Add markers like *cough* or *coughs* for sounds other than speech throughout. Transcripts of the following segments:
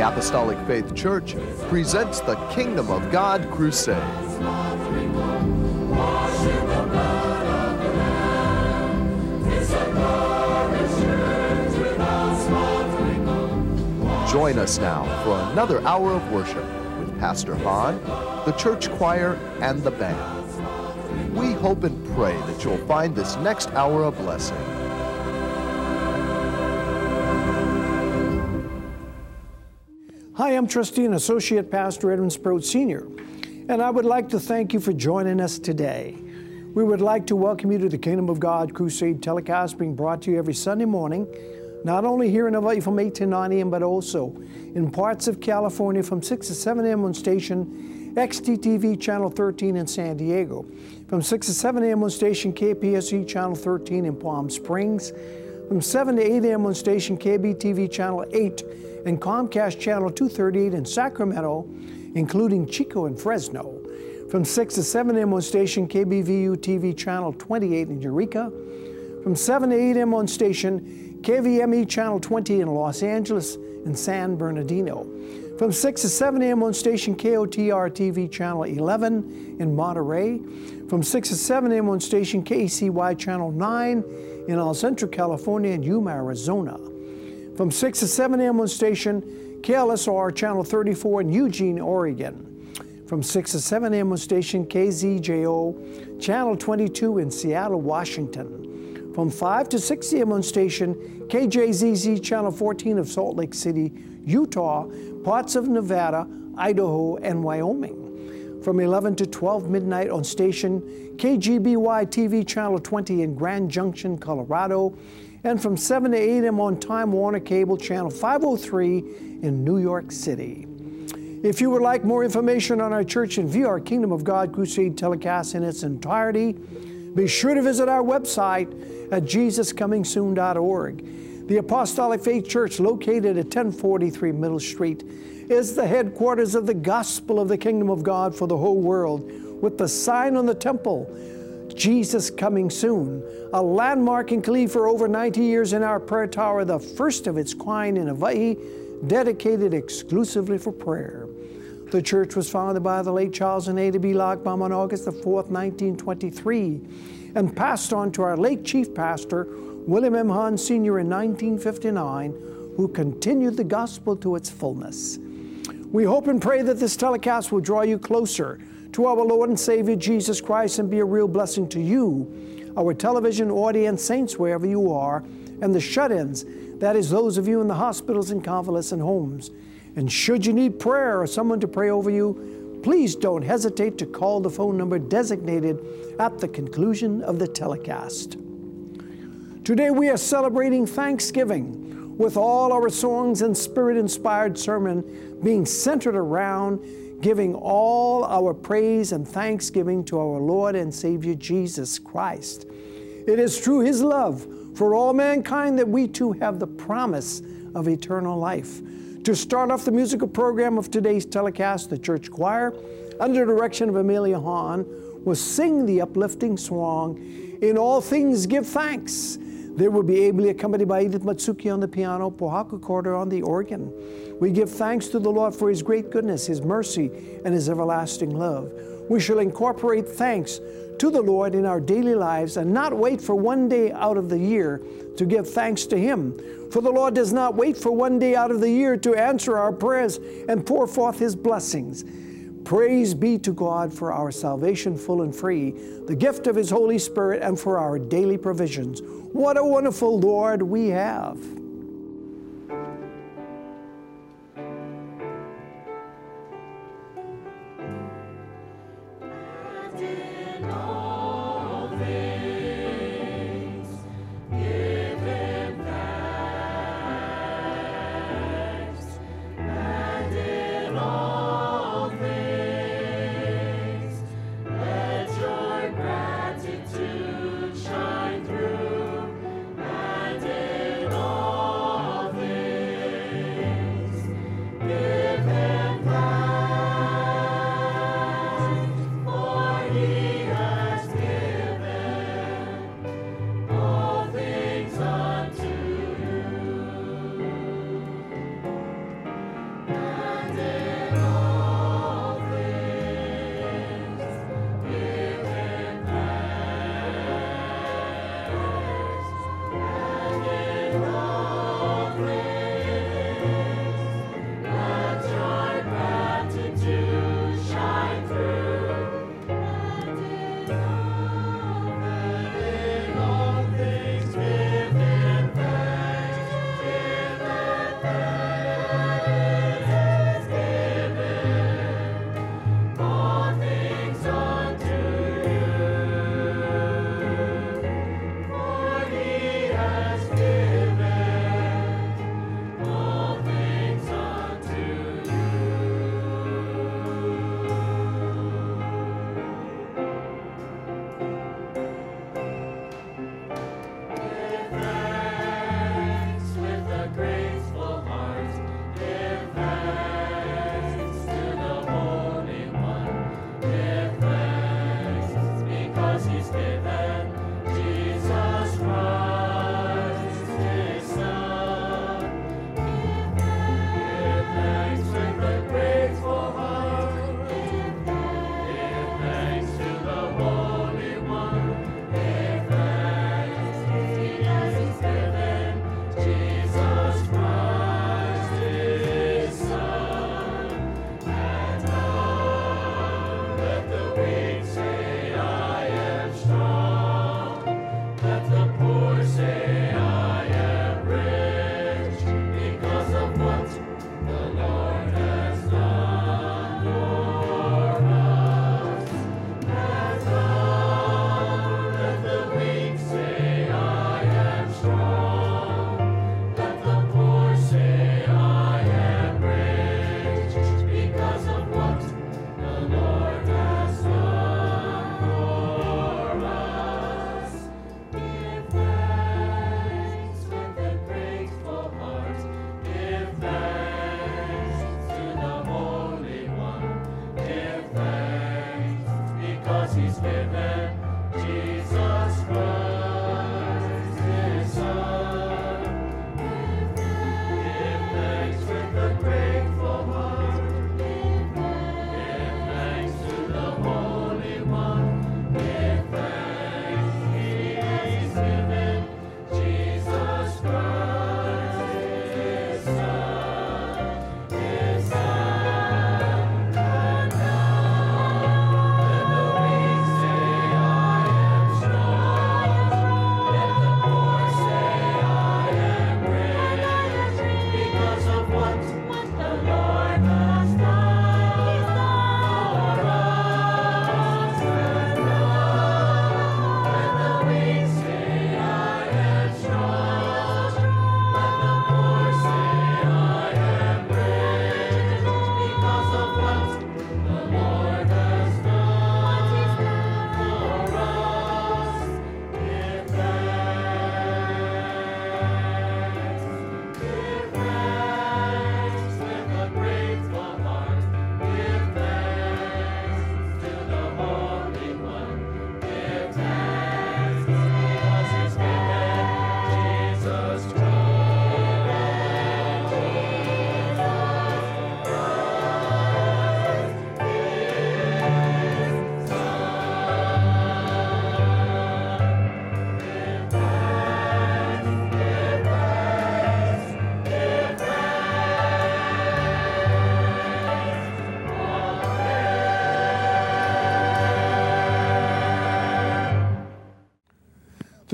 The Apostolic Faith Church presents the Kingdom of God Crusade. Join us now for another hour of worship with Pastor Hahn, the church choir, and the band. We hope and pray that you'll find this next hour a blessing. Hi, I'm Trustee and Associate Pastor Edwin Sproat Sr., and I would like to thank you for joining us today. We would like to welcome you to the Kingdom of God Crusade telecast being brought to you every Sunday morning, not only here in Hawaii from 8 to 9 a.m., but also in parts of California from 6 to 7 a.m. on station XTTV Channel 13 in San Diego, from 6 to 7 a.m. on station KPSC Channel 13 in Palm Springs, from 7 to 8 a.m. on station KBTV Channel 8 and Comcast Channel 238 in Sacramento, including Chico and Fresno. From 6 to 7 a.m. on station KBVU TV Channel 28 in Eureka. From 7 to 8 a.m. on station KVME Channel 20 in Los Angeles and San Bernardino. From 6 to 7 a.m. on station KOTR TV Channel 11 in Monterey. From 6 to 7 a.m. on station KCY Channel 9 in El Centro, California and Yuma, Arizona. From 6 to 7 a.m. on station KLSR Channel 34 in Eugene, Oregon. From 6 to 7 a.m. on station KZJO Channel 22 in Seattle, Washington. From 5 to 6 a.m. on station KJZZ Channel 14 of Salt Lake City, Utah, parts of Nevada, Idaho, and Wyoming. From 11 to 12 midnight on station KGBY TV Channel 20 in Grand Junction, Colorado, and from 7 to 8 a.m. on Time Warner Cable Channel 503 in New York City. If you would like more information on our church and view our Kingdom of God Crusade telecast in its entirety, be sure to visit our website at jesuscomingsoon.org. The Apostolic Faith Church, located at 1043 Middle Street, is the headquarters of the gospel of the kingdom of God for the whole world, with the sign on the temple Jesus coming soon, a landmark in Kalihi for over 90 years in our prayer tower, the first of its kind in Hawaii, dedicated exclusively for prayer. The church was founded by the late Charles and Ada B. Lochbaum on August the 4th, 1923, and passed on to our late chief pastor, William M. Hahn Sr. in 1959, who continued the gospel to its fullness. We hope and pray that this telecast will draw you closer to our Lord and Savior Jesus Christ and be a real blessing to you, our television audience, saints, wherever you are, and the shut ins, that is, those of you in the hospitals and convalescent homes. And should you need prayer or someone to pray over you, please don't hesitate to call the phone number designated at the conclusion of the telecast. Today we are celebrating Thanksgiving with all our songs and spirit inspired sermon being centered around giving all our praise and thanksgiving to our Lord and Savior Jesus Christ. It is through His love for all mankind that we too have the promise of eternal life. To start off the musical program of today's telecast, the church choir, under the direction of Amelia Hahn, will sing the uplifting song, In All Things Give Thanks. They will be ably accompanied by Edith Matsuki on the piano, Pohaku Corder on the organ. We give thanks to the Lord for His great goodness, His mercy, and His everlasting love. We shall incorporate thanks to the Lord in our daily lives and not wait for one day out of the year to give thanks to Him. For the Lord does not wait for one day out of the year to answer our prayers and pour forth His blessings. Praise be to God for our salvation full and free, the gift of His Holy Spirit, and for our daily provisions. What a wonderful Lord we have!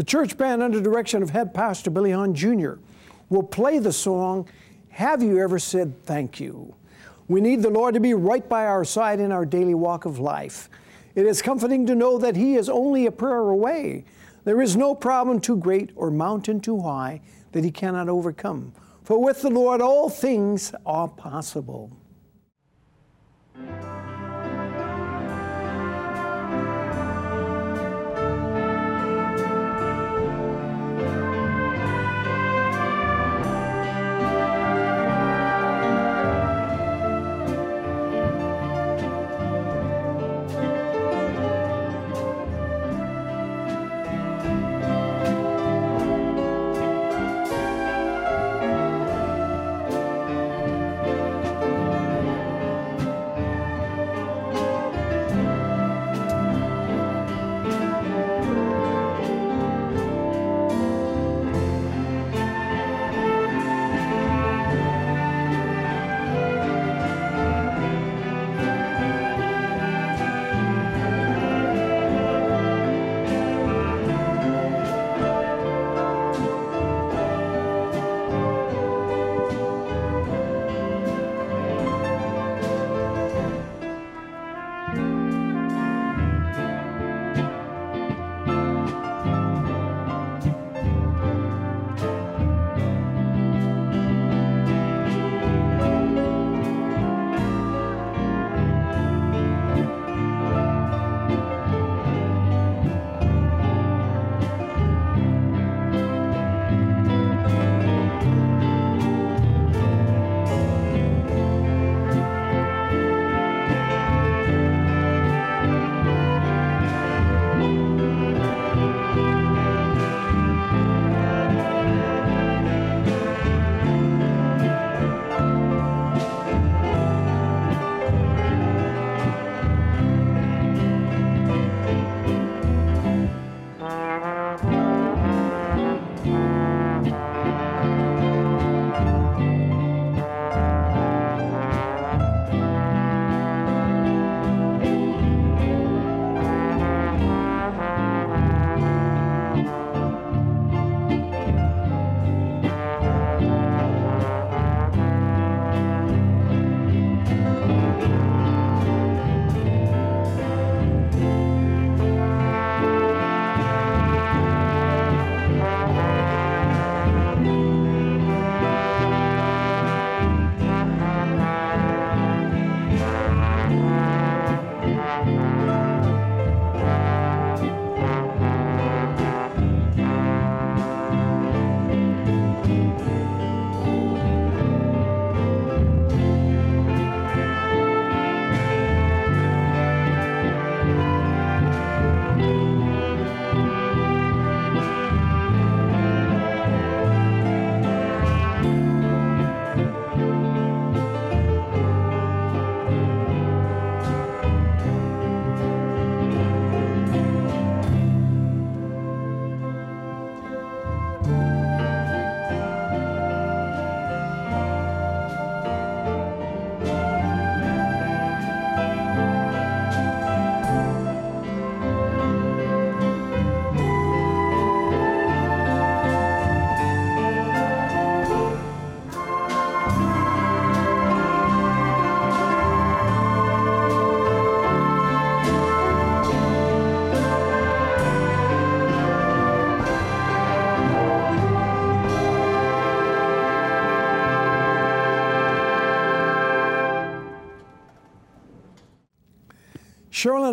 Church band, under direction of head pastor Billy Hahn Jr., will play the song, Have You Ever Said Thank You? We need the Lord to be right by our side in our daily walk of life. It is comforting to know that He is only a prayer away. There is no problem too great or mountain too high that He cannot overcome. For with the Lord all things are possible.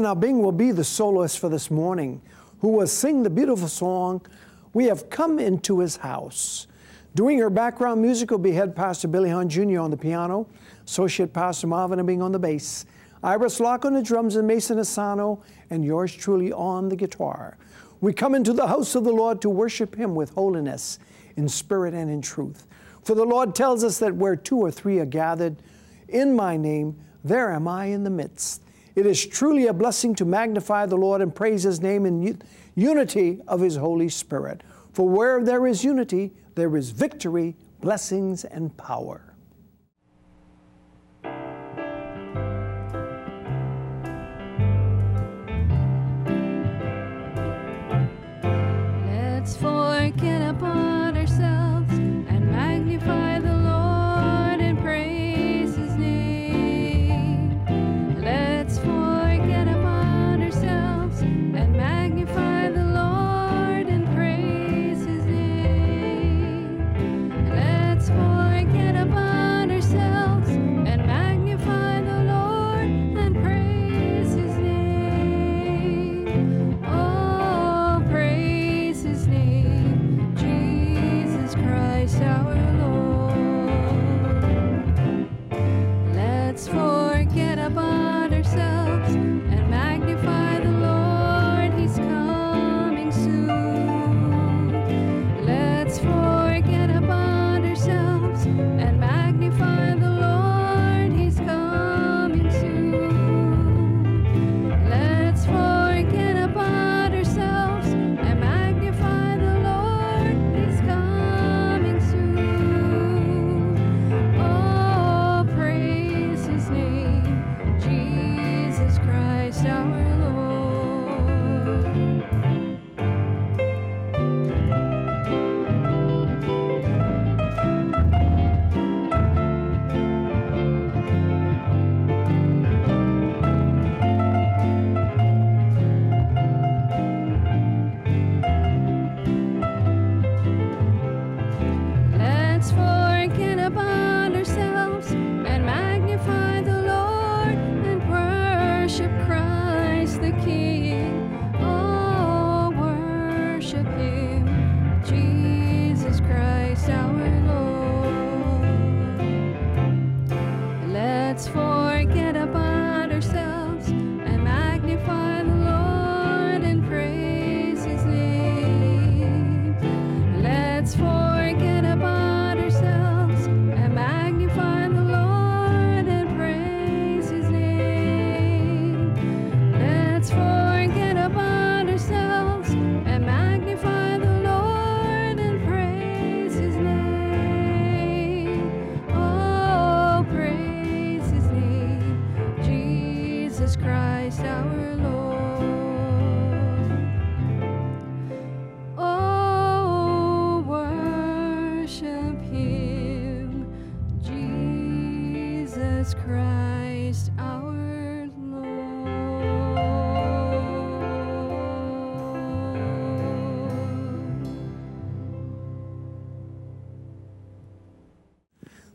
Abing will be the soloist for this morning, who will sing the beautiful song, We Have Come Into His House. Doing her background music will be head pastor Billy Hahn Jr. on the piano, associate pastor Marvin Abing on the bass, Iris Locke on the drums, and Mason Asano, and yours truly on the guitar. We come into the house of the Lord to worship Him with holiness, in spirit and in truth. For the Lord tells us that where two or three are gathered in my name, there am I in the midst. It is truly a blessing to magnify the Lord and praise His name in unity of His Holy Spirit. For where there is unity, there is victory, blessings, and power.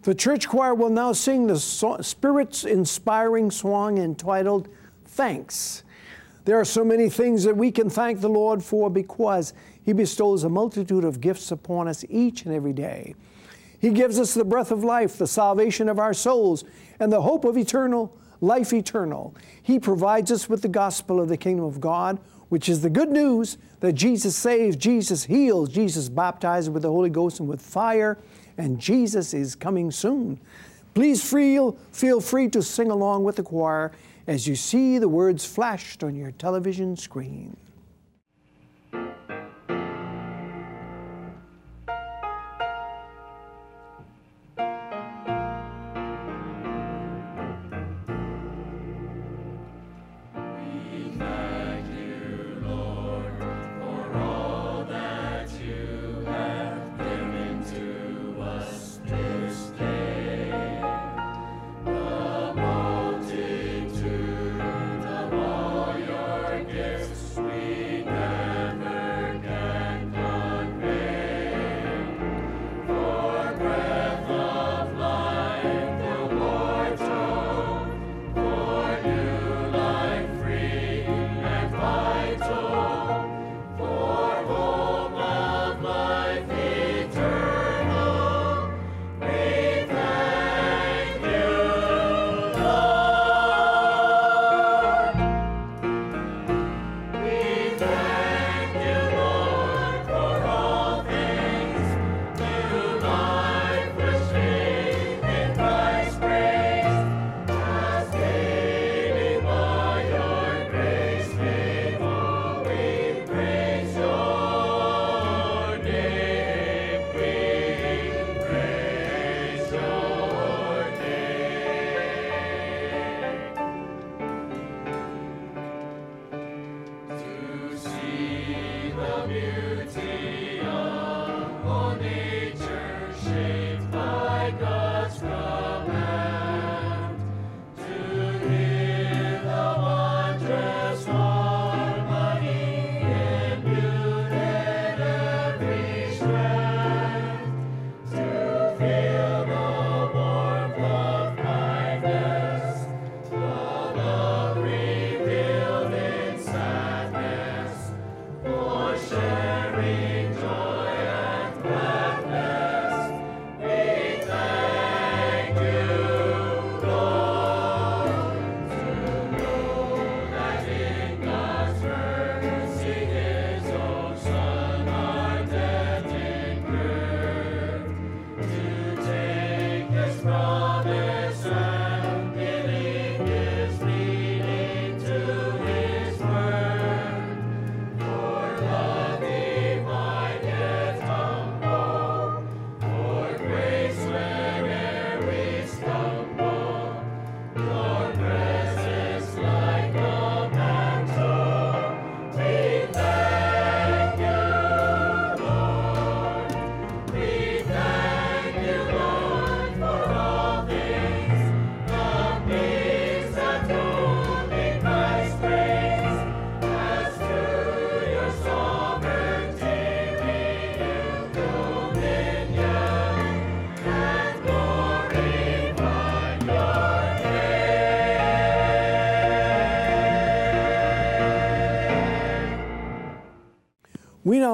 The church choir will now sing the so- Spirit's inspiring song entitled Thanks. There are so many things that we can thank the Lord for because He bestows a multitude of gifts upon us each and every day. He gives us the breath of life, the salvation of our souls, and the hope of eternal life eternal. He provides us with the gospel of the kingdom of God, which is the good news that Jesus saves, Jesus heals, Jesus baptizes with the Holy Ghost and with fire, and Jesus is coming soon. Please feel, feel free to sing along with the choir as you see the words flashed on your television screen. We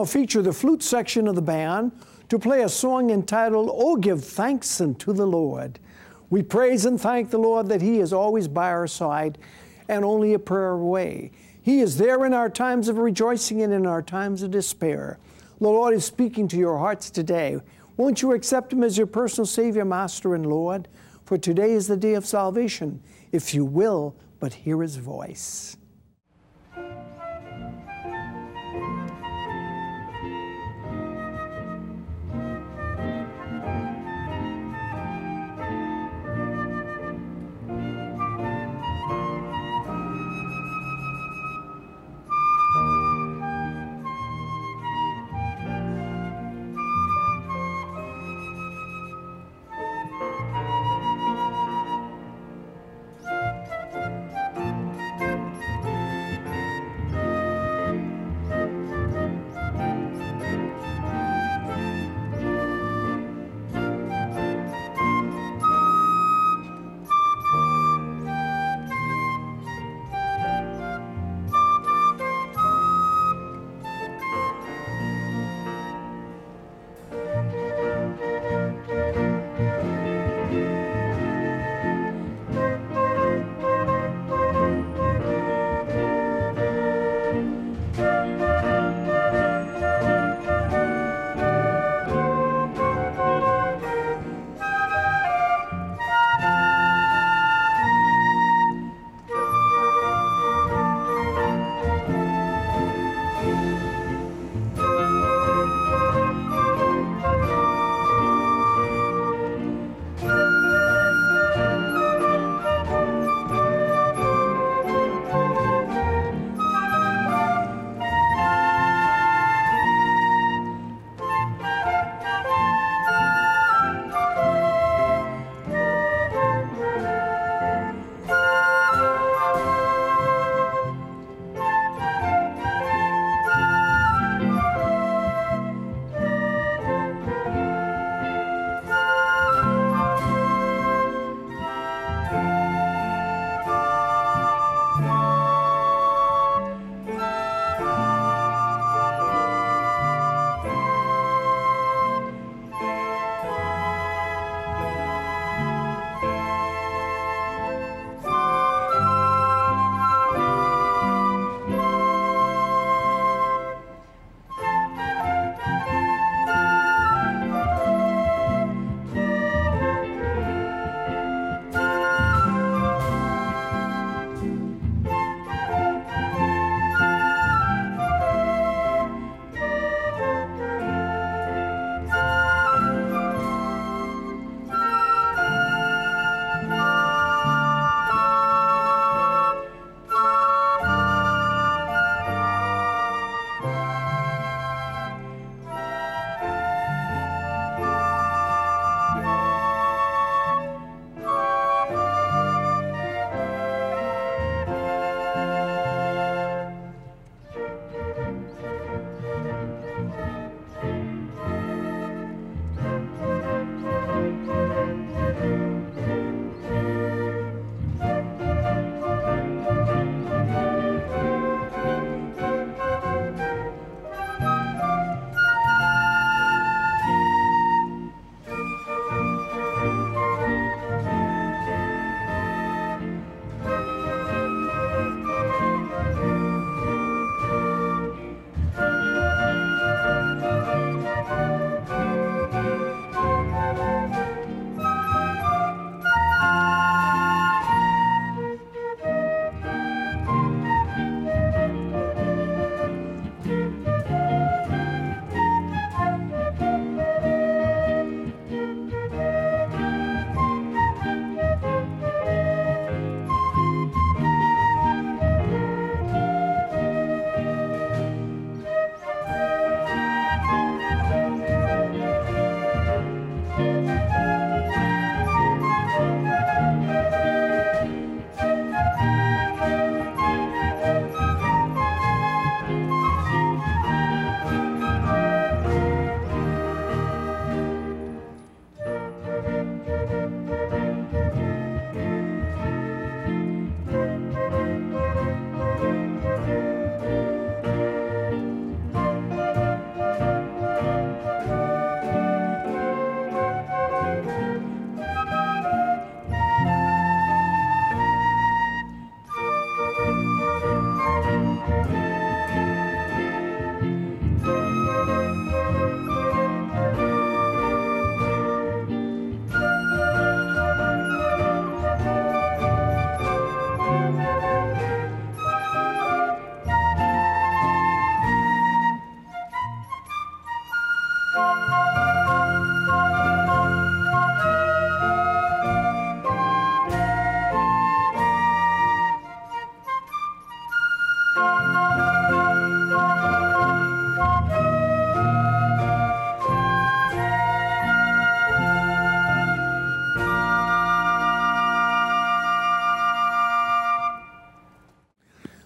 now feature the flute section of the band to play a song entitled, Oh, Give Thanks Unto the Lord. We praise and thank the Lord that He is always by our side and only a prayer away. He is there in our times of rejoicing and in our times of despair. The Lord is speaking to your hearts today. Won't you accept Him as your personal Savior, Master, and Lord? For today is the day of salvation, if you will but hear His voice.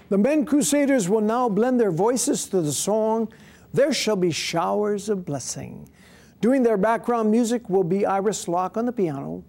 The men crusaders will now blend their voices to the song, There Shall Be Showers of Blessing. Doing their background music will be Iris Locke on the piano,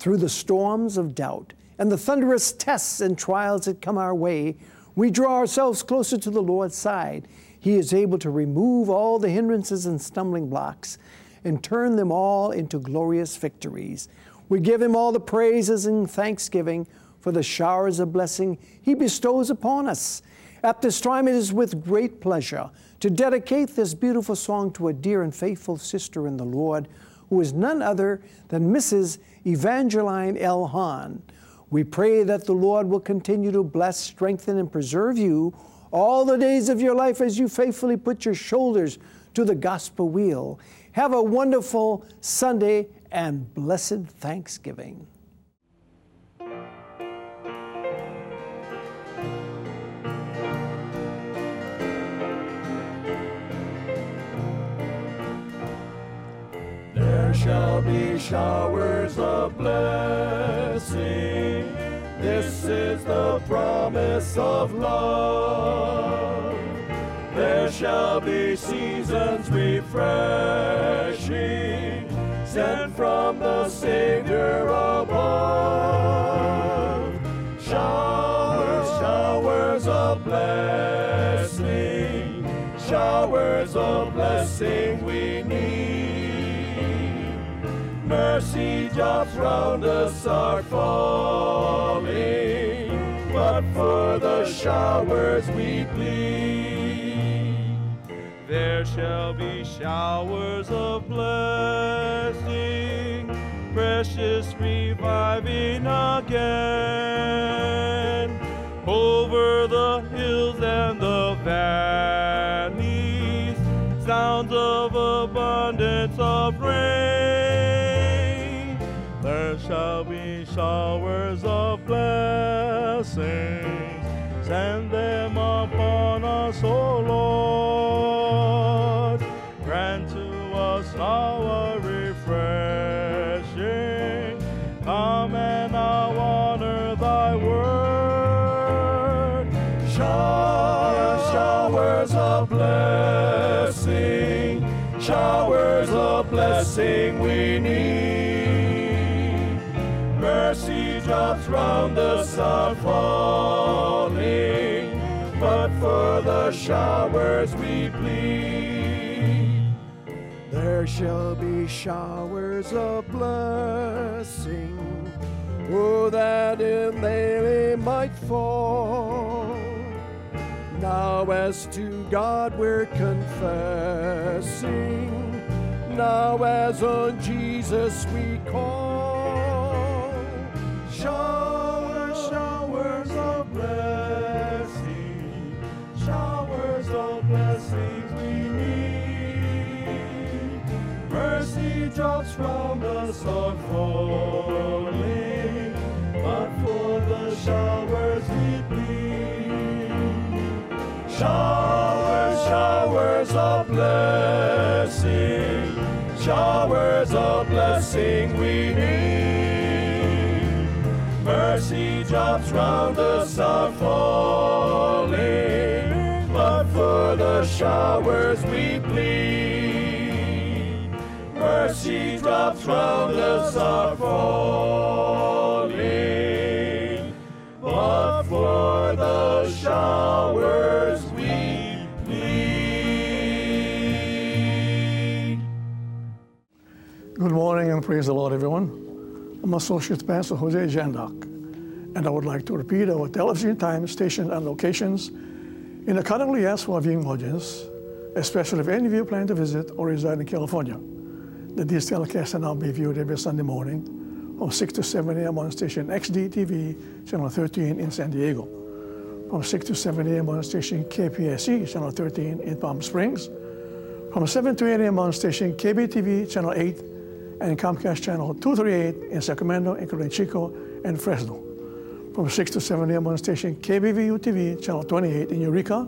Through the Storms of Doubt, and the thunderous tests and trials that come our way. We draw ourselves closer to the Lord's side. He is able to remove all the hindrances and stumbling blocks and turn them all into glorious victories. We give Him all the praises and thanksgiving for the showers of blessing He bestows upon us. At this time, it is with great pleasure to dedicate this beautiful song to a dear and faithful sister in the Lord, who is none other than Mrs. Evangeline L. Hahn. We pray that the Lord will continue to bless, strengthen, and preserve you all the days of your life as you faithfully put your shoulders to the gospel wheel. Have a wonderful Sunday and blessed Thanksgiving. Shall be showers of blessing. This is the promise of love. There shall be seasons refreshing, sent from the Savior above. Showers, showers of blessing, showers of blessing we need. Mercy drops round us are falling, but for the showers we plead. There shall be showers of blessing, precious reviving again, over the hills and the valleys, sounds of abundance of shall be showers of blessings, send them upon us, O Lord. Grant to us our refreshing. Come and now honor thy word. Showers, showers of blessing, showers of blessing we need. Round us are falling, but for the showers we plead. There shall be showers of blessing, oh, that in they might fall. Now, as to God we're confessing, now as on Jesus we call. Drops from us are falling, but for the showers we plead. Showers, showers of blessing, showers of blessing we need. Mercy drops round us are falling, but for the showers we plead. Mercy drops round us are falling, but for the showers we plead. Good morning and praise the Lord, everyone. I'm Associate Pastor Jose Jandok, and I would like to repeat our television time, stations, and locations. In a kindly ask for viewing audience, especially if any of you plan to visit or reside in California, the these telecasts are now be viewed every Sunday morning from 6 to 7 a.m. on station XDTV, channel 13 in San Diego, from 6 to 7 a.m. on station KPSC, channel 13 in Palm Springs, from 7 to 8 a.m. on station KBTV, channel 8, and Comcast channel 238 in Sacramento, including Chico and Fresno. From 6 to 7 a.m. on station KBVU TV, channel 28 in Eureka.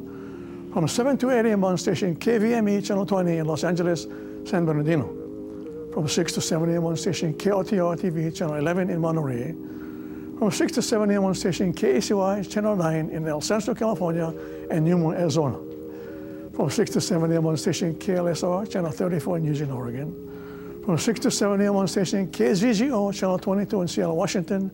From 7 to 8 a.m. on station KVME, channel 20 in Los Angeles, San Bernardino. From 6 to 7 a.m. on station KOTR TV, channel 11 in Monterey. From 6 to 7 a.m. on station KACY, channel 9 in El Centro, California, and Newmont, Arizona. From 6 to 7 a.m. on station KLSR, channel 34 in Eugene, Oregon from 6 to 7 a.m. on station KZGO, channel 22 in Seattle, Washington.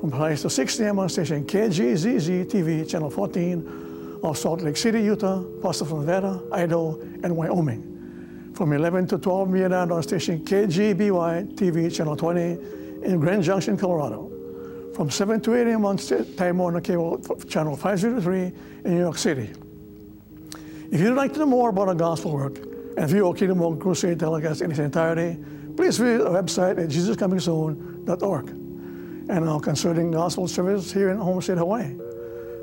From 5 to 6 a.m. on station KGZZ TV, channel 14 of Salt Lake City, Utah, Pastor from Nevada, Idaho, and Wyoming. From 11 to 12 midnight on station KGBY TV, channel 20 in Grand Junction, Colorado. From 7 to 8 a.m. on Time Warner Cable, channel 503 in New York City. If you'd like to know more about our gospel work, and view our Kingdom of God Crusade telecast in its entirety, please visit our website at jesuscomingsoon.org. And now concerning gospel service here in Homestead, Hawaii.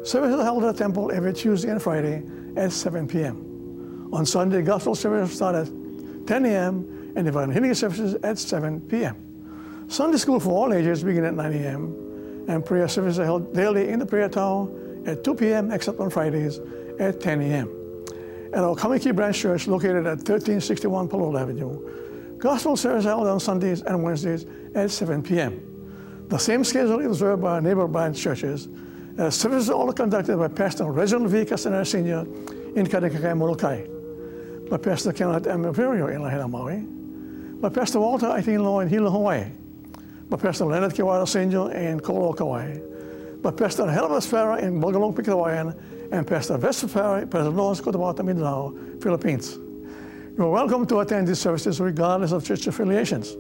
Services are held at the temple every Tuesday and Friday at 7 p.m. On Sunday, gospel service start at 10 a.m. and healing services at 7 p.m. Sunday school for all ages begin at 9 a.m. and prayer services are held daily in the prayer tower at 2 p.m. except on Fridays at 10 a.m at our Kaimuki Branch Church located at 1361 Palolo Avenue. Gospel service are held on Sundays and Wednesdays at 7 p.m. The same schedule is observed by our neighbor branch churches. Uh, services are all conducted by Pastor Reginald V. Castanera Sr. in Kaunakakai, Molokai, by Pastor Kenneth M. Imperio in Lahaina, Maui, by Pastor Walter Aitin Law in Hilo, Hawaii, by Pastor Leonard Kiwara Sr. in Koloa, Kauai, Pastor Helmas Farah in Bogalong, Hawaiian, and Pastor Vesper President Lawrence Cotabato Mindanao, Philippines. You are welcome to attend these services regardless of church affiliations.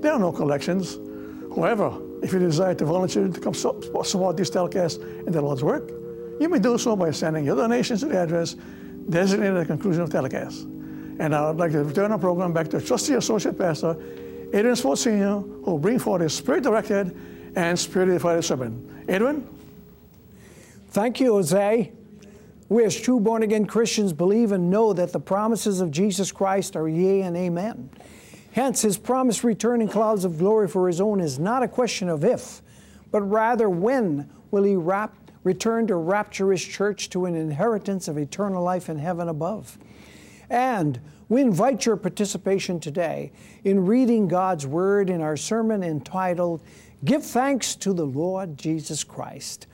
There are no collections. However, if you desire to volunteer to come support this telecast in the Lord's work, you may do so by sending your donations to the address designated at the conclusion of telecast. And I would like to return our program back to trustee associate pastor Adrian Sproat Sr., who will bring forth his spirit-directed and spirit-edified sermon. Adrian? Thank you, Jose. We, as true born again Christians, believe and know that the promises of Jesus Christ are yea and amen. Hence, his promised return in clouds of glory for his own is not a question of if, but rather when will he rap, return to rapturous church to an inheritance of eternal life in heaven above. And we invite your participation today in reading God's Word in our sermon entitled, Give Thanks to the Lord Jesus Christ.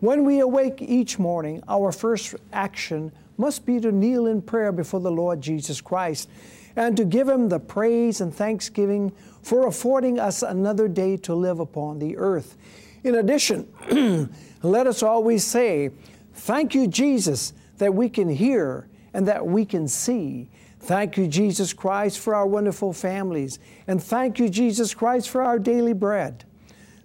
When we awake each morning, our first action must be to kneel in prayer before the Lord Jesus Christ and to give Him the praise and thanksgiving for affording us another day to live upon the earth. In addition, *clears throat* let us always say, Thank you, Jesus, that we can hear and that we can see. Thank you, Jesus Christ, for our wonderful families. And thank you, Jesus Christ, for our daily bread.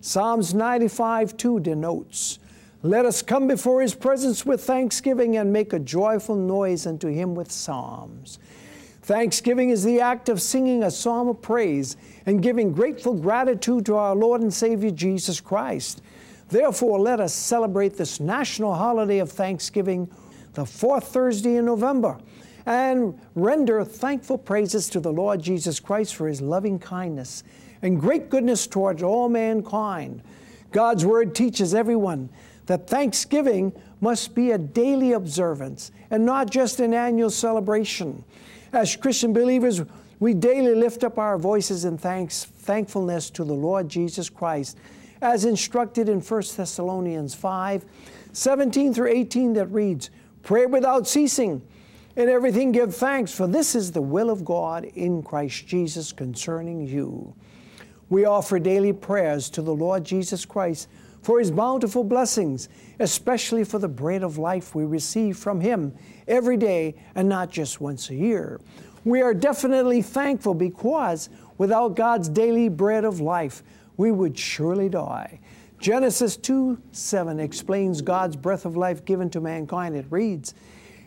Psalms 95 2 denotes, let us come before his presence with thanksgiving and make a joyful noise unto him with psalms. Thanksgiving is the act of singing a psalm of praise and giving grateful gratitude to our Lord and Savior Jesus Christ. Therefore, let us celebrate this national holiday of Thanksgiving, the fourth Thursday in November, and render thankful praises to the Lord Jesus Christ for his loving kindness and great goodness towards all mankind. God's Word teaches everyone that Thanksgiving must be a daily observance and not just an annual celebration. As Christian believers, we daily lift up our voices in thanks, thankfulness to the Lord Jesus Christ, as instructed in 1 Thessalonians 5 17 through 18, that reads, Pray without ceasing. In everything give thanks, for this is the will of God in Christ Jesus concerning you. We offer daily prayers to the Lord Jesus Christ for his bountiful blessings, especially for the bread of life we receive from him every day and not just once a year. We are definitely thankful because without God's daily bread of life, we would surely die. Genesis 2 7 explains God's breath of life given to mankind. It reads,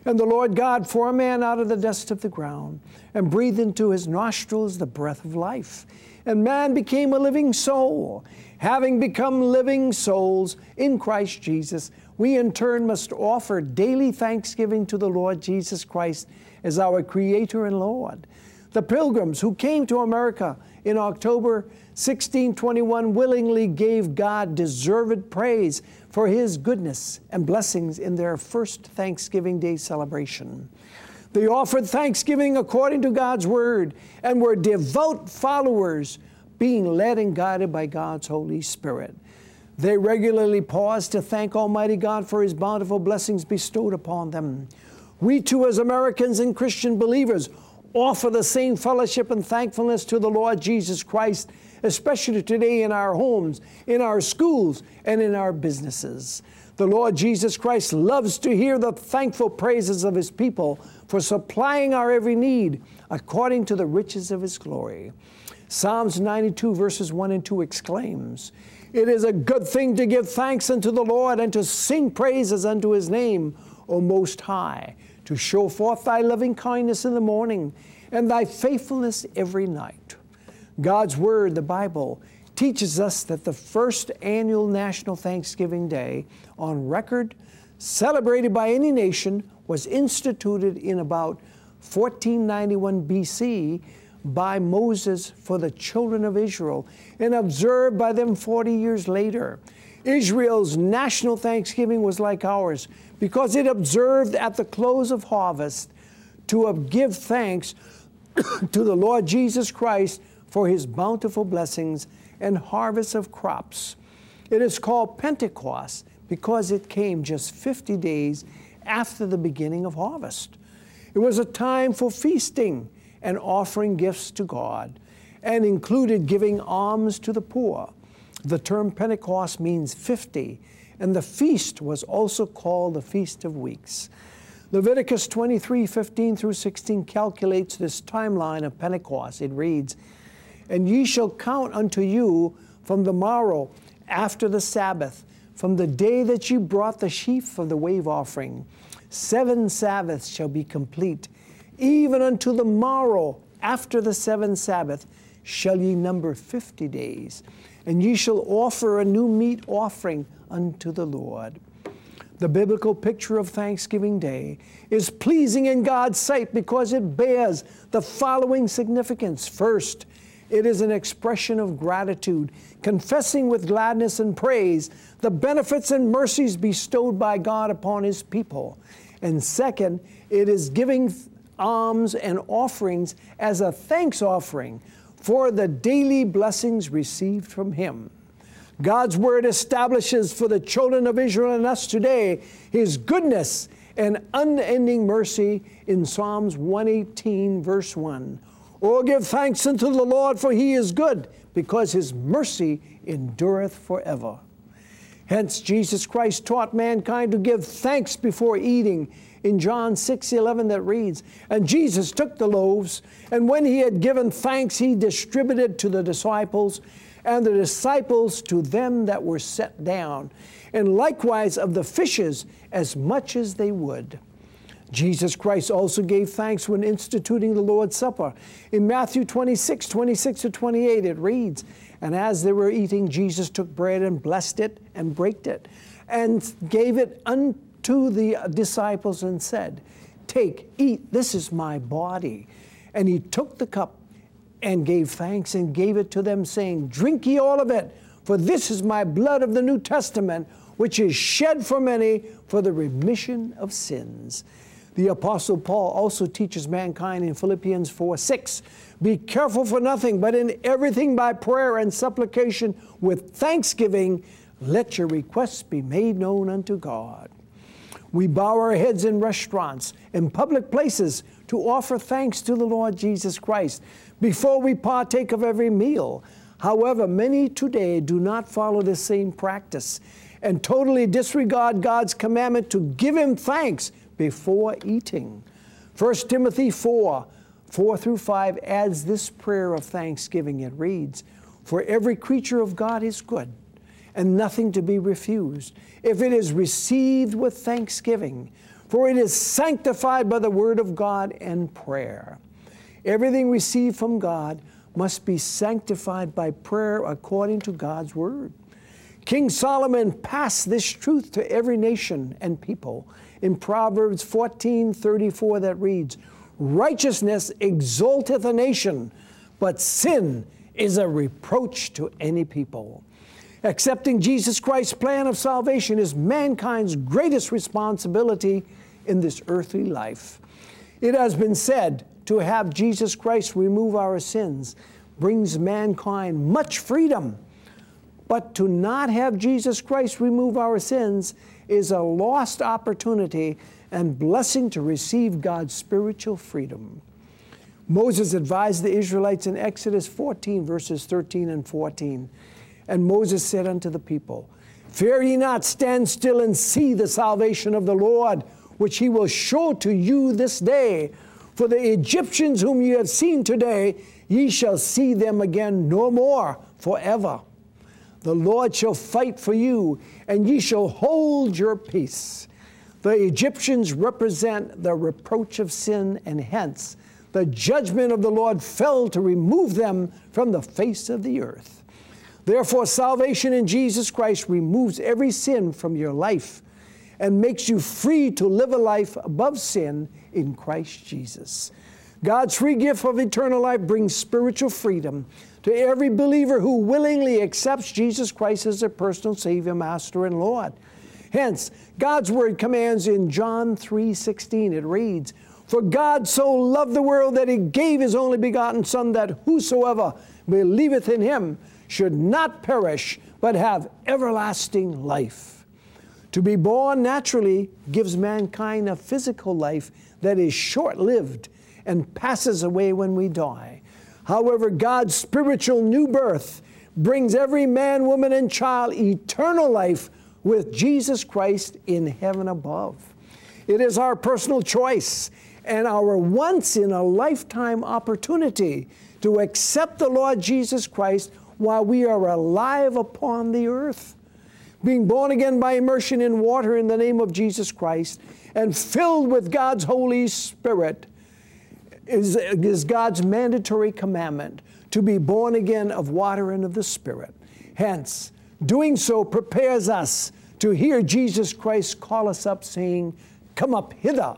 And the Lord God formed a man out of the dust of the ground, and breathed into his nostrils the breath of life. And man became a living soul. Having become living souls in Christ Jesus, we in turn must offer daily thanksgiving to the Lord Jesus Christ as our Creator and Lord. The pilgrims who came to America in October 1621 willingly gave God deserved praise for His goodness and blessings in their first Thanksgiving Day celebration. They offered thanksgiving according to God's Word and were devout followers, being led and guided by God's Holy Spirit. They regularly paused to thank Almighty God for His bountiful blessings bestowed upon them. We too, as Americans and Christian believers, offer the same fellowship and thankfulness to the Lord Jesus Christ, especially today in our homes, in our schools, and in our businesses. The Lord Jesus Christ loves to hear the thankful praises of His people for supplying our every need according to the riches of His glory. Psalms 92, verses 1 and 2 exclaims, It is a good thing to give thanks unto the Lord and to sing praises unto His name, O Most High to show forth thy loving kindness in the morning and thy faithfulness every night. God's Word, the Bible, teaches us that the first annual National Thanksgiving Day on record, celebrated by any nation, was instituted in about 1491 BC by Moses for the children of Israel and observed by them 40 years later. Israel's national thanksgiving was like ours because it observed at the close of harvest to give thanks *coughs* to the Lord Jesus Christ for his bountiful blessings and harvest of crops. It is called Pentecost because it came just 50 days after the beginning of harvest. It was a time for feasting and offering gifts to God and included giving alms to the poor. The term Pentecost means 50 and the feast was also called the Feast of Weeks. Leviticus 23 15 through 16 calculates this timeline of Pentecost. It reads, And ye shall count unto you from the morrow after the Sabbath, from the day that ye brought the sheaf of the wave offering. Seven Sabbaths shall be complete. Even unto the morrow after the seventh Sabbath shall ye number fifty days. And ye shall offer a new meat offering unto the Lord. The biblical picture of Thanksgiving Day is pleasing in God's sight because it bears the following significance. First, it is an expression of gratitude, confessing with gladness and praise the benefits and mercies bestowed by God upon His people. And second, it is giving alms and offerings as a thanks offering for the daily blessings received from Him. God's word establishes for the children of Israel and us today his goodness and unending mercy in Psalms 118, verse 1. Oh, give thanks unto the Lord, for he is good, because his mercy endureth forever. Hence, Jesus Christ taught mankind to give thanks before eating in John 6 11 that reads, And Jesus took the loaves, and when he had given thanks, he distributed to the disciples and the disciples to them that were set down, and likewise of the fishes as much as they would. Jesus Christ also gave thanks when instituting the Lord's Supper. In Matthew 26, 26 to 28, it reads, And as they were eating, Jesus took bread and blessed it and braked it, and gave it unto the disciples and said, Take, eat, this is my body. And he took the cup and gave thanks and gave it to them, saying, Drink ye all of it, for this is my blood of the New Testament, which is shed for many for the remission of sins. The Apostle Paul also teaches mankind in Philippians 4 6 Be careful for nothing, but in everything by prayer and supplication with thanksgiving, let your requests be made known unto God. We bow our heads in restaurants, in public places, to offer thanks to the Lord Jesus Christ before we partake of every meal. However, many today do not follow the same practice and totally disregard God's commandment to give Him thanks before eating. 1 Timothy 4 4 through 5 adds this prayer of thanksgiving. It reads, For every creature of God is good, and nothing to be refused if it is received with thanksgiving, for it is sanctified by the word of God and prayer. Everything received from God must be sanctified by prayer according to God's word. King Solomon passed this truth to every nation and people in Proverbs 14 34 that reads, Righteousness exalteth a nation, but sin is a reproach to any people. Accepting Jesus Christ's plan of salvation is mankind's greatest responsibility in this earthly life. It has been said to have Jesus Christ remove our sins brings mankind much freedom. But to not have Jesus Christ remove our sins is a lost opportunity and blessing to receive God's spiritual freedom. Moses advised the Israelites in Exodus 14, verses 13 and 14. And Moses said unto the people, Fear ye not, stand still and see the salvation of the Lord, which he will show to you this day. For the Egyptians whom ye have seen today, ye shall see them again no more forever. The Lord shall fight for you, and ye shall hold your peace. The Egyptians represent the reproach of sin, and hence the judgment of the Lord fell to remove them from the face of the earth. Therefore, salvation in Jesus Christ removes every sin from your life and makes you free to live a life above sin in Christ Jesus. God's free gift of eternal life brings spiritual freedom to every believer who willingly accepts Jesus Christ as their personal Savior, Master, and Lord. Hence, God's word commands in John 3:16 it reads, "For God so loved the world that he gave his only begotten son that whosoever believeth in him should not perish but have everlasting life." To be born naturally gives mankind a physical life that is short-lived and passes away when we die. However, God's spiritual new birth brings every man, woman, and child eternal life with Jesus Christ in heaven above. It is our personal choice and our once in a lifetime opportunity to accept the Lord Jesus Christ while we are alive upon the earth. Being born again by immersion in water in the name of Jesus Christ and filled with God's Holy Spirit is, is God's mandatory commandment to be born again of water and of the Spirit. Hence, doing so prepares us to hear Jesus Christ call us up, saying, Come up hither,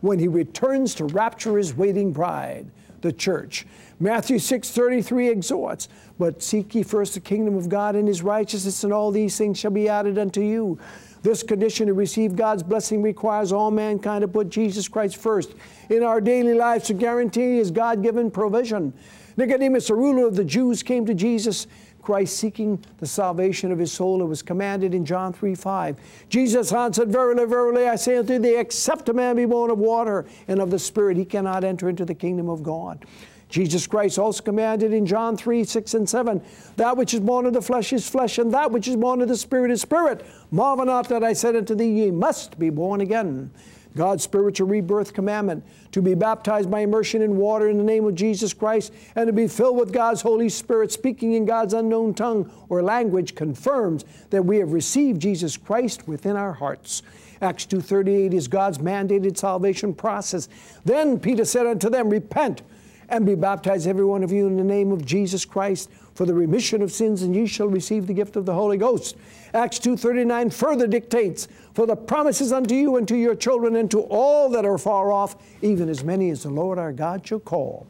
when he returns to rapture his waiting bride, the church. Matthew 6:33 exhorts, but seek ye first the kingdom of God and his righteousness, and all these things shall be added unto you. This condition to receive God's blessing requires all mankind to put Jesus Christ first in our daily lives to guarantee his God given provision. Nicodemus, a ruler of the Jews, came to Jesus Christ seeking the salvation of his soul. It was commanded in John 3 5. Jesus answered, Verily, verily, I say unto thee, except a man be born of water and of the Spirit, he cannot enter into the kingdom of God. Jesus Christ also commanded in John 3 6 and 7 That which is born of the flesh is flesh, and that which is born of the Spirit is spirit. Marvel not that I said unto thee, Ye must be born again. God's spiritual rebirth commandment to be baptized by immersion in water in the name of Jesus Christ and to be filled with God's Holy Spirit, speaking in God's unknown tongue or language, confirms that we have received Jesus Christ within our hearts. Acts 2:38 is God's mandated salvation process. Then Peter said unto them, Repent and be baptized, every one of you, in the name of Jesus Christ for the remission of sins, and ye shall receive the gift of the Holy Ghost. Acts 2.39 further dictates, For the promises unto you and to your children and to all that are far off, even as many as the Lord our God shall call.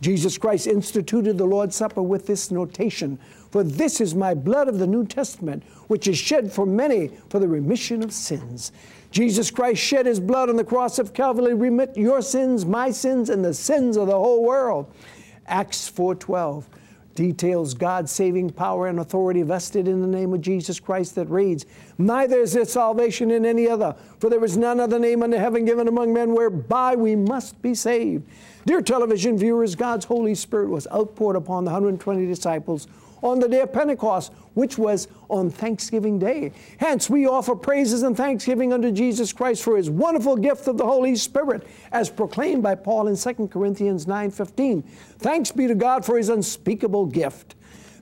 Jesus Christ instituted the Lord's Supper with this notation, For this is my blood of the New Testament, which is shed for many for the remission of sins. Jesus Christ shed his blood on the cross of Calvary, remit your sins, my sins, and the sins of the whole world. Acts 4:12 details God's saving power and authority vested in the name of Jesus Christ that reads, Neither is there salvation in any other, for there is none other name under heaven given among men whereby we must be saved. Dear television viewers, God's Holy Spirit was outpoured upon the 120 disciples on the day of Pentecost, which was on Thanksgiving Day. Hence, we offer praises and thanksgiving unto Jesus Christ for his wonderful gift of the Holy Spirit, as proclaimed by Paul in 2 Corinthians 9:15. Thanks be to God for his unspeakable gift.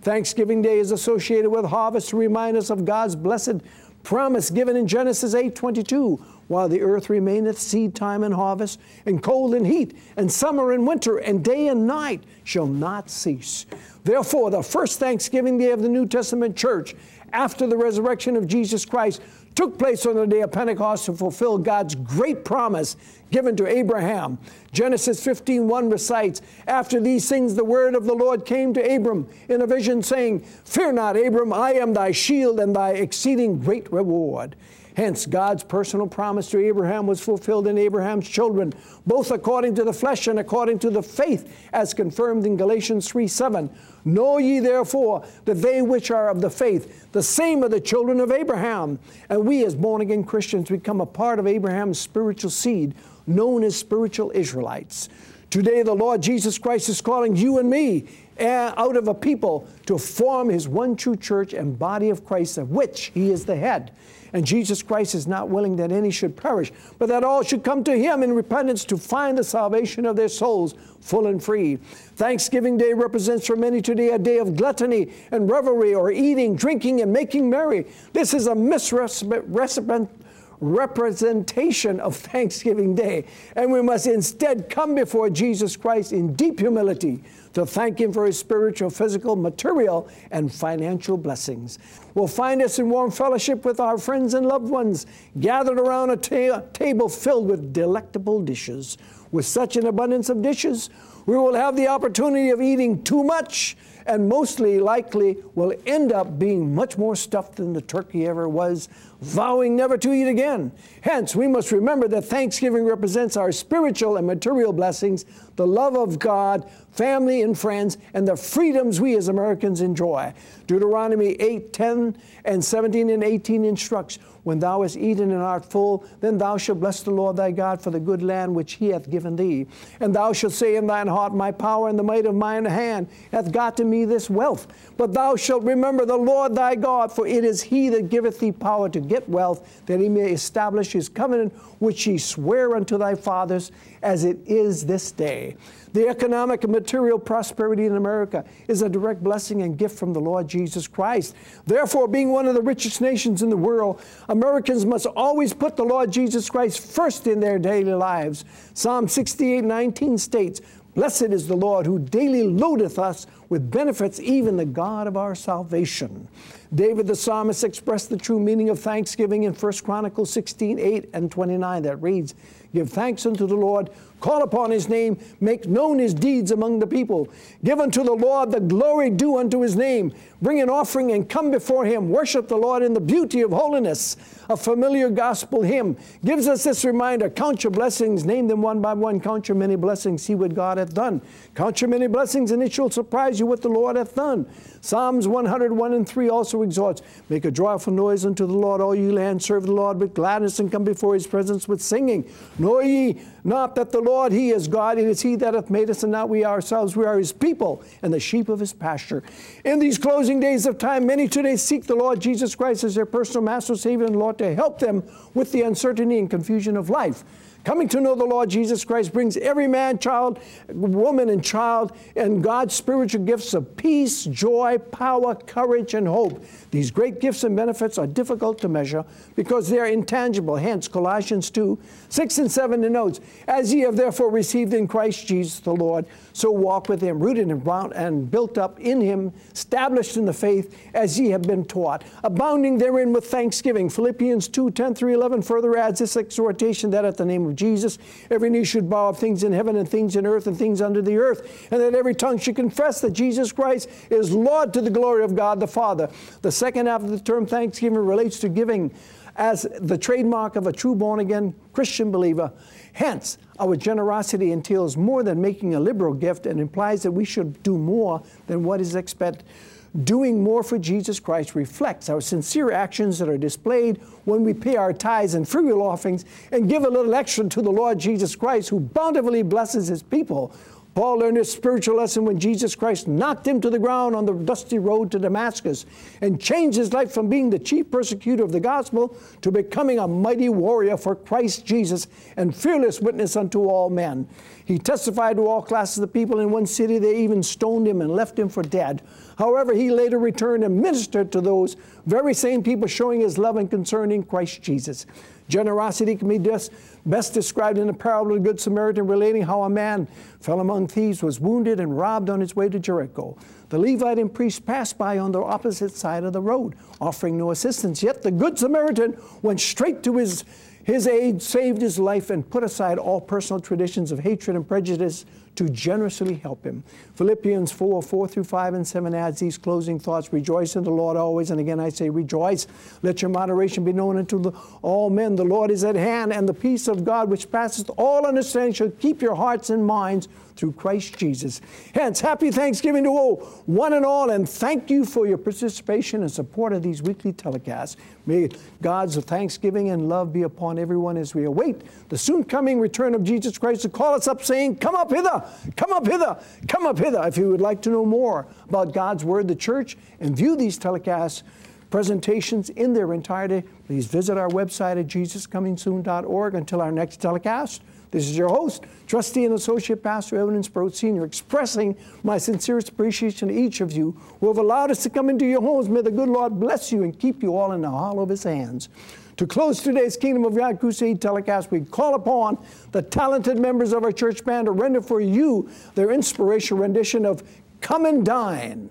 Thanksgiving Day is associated with harvest to remind us of God's blessed promise given in Genesis 8:22, while the earth remaineth seed time and harvest, and cold and heat, and summer and winter, and day and night shall not cease. Therefore, the first Thanksgiving Day of the New Testament church after the resurrection of Jesus Christ took place on the day of Pentecost to fulfill God's great promise given to Abraham. Genesis 15:1 recites, "After these things the word of the Lord came to Abram in a vision saying, Fear not, Abram, I am thy shield and thy exceeding great reward." Hence, God's personal promise to Abraham was fulfilled in Abraham's children, both according to the flesh and according to the faith, as confirmed in Galatians 3 7. Know ye therefore that they which are of the faith, the same are the children of Abraham. And we, as born again Christians, become a part of Abraham's spiritual seed, known as spiritual Israelites. Today, the Lord Jesus Christ is calling you and me out of a people to form his one true church and body of Christ, of which he is the head. And Jesus Christ is not willing that any should perish, but that all should come to him in repentance to find the salvation of their souls full and free. Thanksgiving Day represents for many today a day of gluttony and revelry or eating, drinking, and making merry. This is a misrepresentation of Thanksgiving Day, and we must instead come before Jesus Christ in deep humility to thank Him for His spiritual, physical, material, and financial blessings. We'll find us in warm fellowship with our friends and loved ones, gathered around a ta- table filled with delectable dishes. With such an abundance of dishes, we will have the opportunity of eating too much and mostly likely will end up being much more stuffed than the turkey ever was, vowing never to eat again. Hence, we must remember that Thanksgiving represents our spiritual and material blessings, the love of God, family and friends, and the freedoms we as Americans enjoy. Deuteronomy 8, 10, and 17 and 18 instructs, When thou hast eaten and art full, then thou shalt bless the Lord thy God for the good land which he hath given thee. And thou shalt say in thine heart, My power and the might of mine hand hath got to me this wealth. But thou shalt remember the Lord thy God, for it is he that giveth thee power to get wealth, that he may establish his covenant which he sware unto thy fathers, as it is this day. The economic and material prosperity in America is a direct blessing and gift from the Lord Jesus Christ. Therefore, being one of the richest nations in the world, Americans must always put the Lord Jesus Christ first in their daily lives. Psalm 68 19 states, Blessed is the Lord who daily loadeth us with benefits, even the God of our salvation. David the psalmist expressed the true meaning of thanksgiving in 1 Chronicles 16 8 and 29 that reads, Give thanks unto the Lord, call upon his name, make known his deeds among the people. Give unto the Lord the glory due unto his name. Bring an offering and come before him. Worship the Lord in the beauty of holiness. A familiar gospel hymn gives us this reminder Count your blessings, name them one by one. Count your many blessings, see what God hath done. Count your many blessings, and it shall surprise you what the Lord hath done. Psalms 101 and 3 also exhorts Make a joyful noise unto the Lord, all ye land. serve the Lord with gladness, and come before his presence with singing. Know ye not that the Lord, he is God, it is he that hath made us, and not we ourselves. We are his people, and the sheep of his pasture. In these closing days of time, many today seek the Lord Jesus Christ as their personal Master, Savior, and Lord to help them with the uncertainty and confusion of life. Coming to know the Lord Jesus Christ brings every man, child, woman, and child and God's spiritual gifts of peace, joy, power, courage, and hope. These great gifts and benefits are difficult to measure because they are intangible. Hence, Colossians 2 6 and 7 denotes, As ye have therefore received in Christ Jesus the Lord, so walk with him, rooted and built up in him, established in the faith as ye have been taught, abounding therein with thanksgiving. Philippians 2 10 through 11 further adds this exhortation that at the name of Jesus every knee should bow of things in heaven and things in earth and things under the earth, and that every tongue should confess that Jesus Christ is Lord to the glory of God the Father. The second half of the term thanksgiving relates to giving as the trademark of a true born again Christian believer. Hence, our generosity entails more than making a liberal gift and implies that we should do more than what is expected. Doing more for Jesus Christ reflects our sincere actions that are displayed when we pay our tithes and will offerings and give a little extra to the Lord Jesus Christ, who bountifully blesses his people Paul learned his spiritual lesson when Jesus Christ knocked him to the ground on the dusty road to Damascus and changed his life from being the chief persecutor of the gospel to becoming a mighty warrior for Christ Jesus and fearless witness unto all men. He testified to all classes of people in one city. They even stoned him and left him for dead. However, he later returned and ministered to those very same people, showing his love and concern in Christ Jesus. Generosity can be best described in the parable of the Good Samaritan, relating how a man fell among thieves, was wounded, and robbed on his way to Jericho. The Levite and priest passed by on the opposite side of the road, offering no assistance. Yet the Good Samaritan went straight to his, his aid, saved his life, and put aside all personal traditions of hatred and prejudice to generously help him. Philippians 4 4 through 5 and 7 adds these closing thoughts Rejoice in the Lord always. And again, I say, Rejoice. Let your moderation be known unto the, all men. The Lord is at hand, and the peace of God, which passeth all understanding, shall keep your hearts and minds through Christ Jesus. Hence, happy Thanksgiving to all, one and all, and thank you for your participation and support of these weekly telecasts. May God's thanksgiving and love be upon everyone as we await the soon coming return of Jesus Christ to call us up, saying, Come up hither, come up hither, come up hither. If you would like to know more about God's Word, the church, and view these telecasts, presentations in their entirety, please visit our website at jesuscomingsoon.org. Until our next telecast, this is your host, Trustee and Associate Pastor Evan Sproat Sr., expressing my sincerest appreciation to each of you who have allowed us to come into your homes. May the good Lord bless you and keep you all in the hollow of His hands. To close today's Kingdom of God Crusade telecast, we call upon the talented members of our church band to render for you their inspirational rendition of Come and Dine.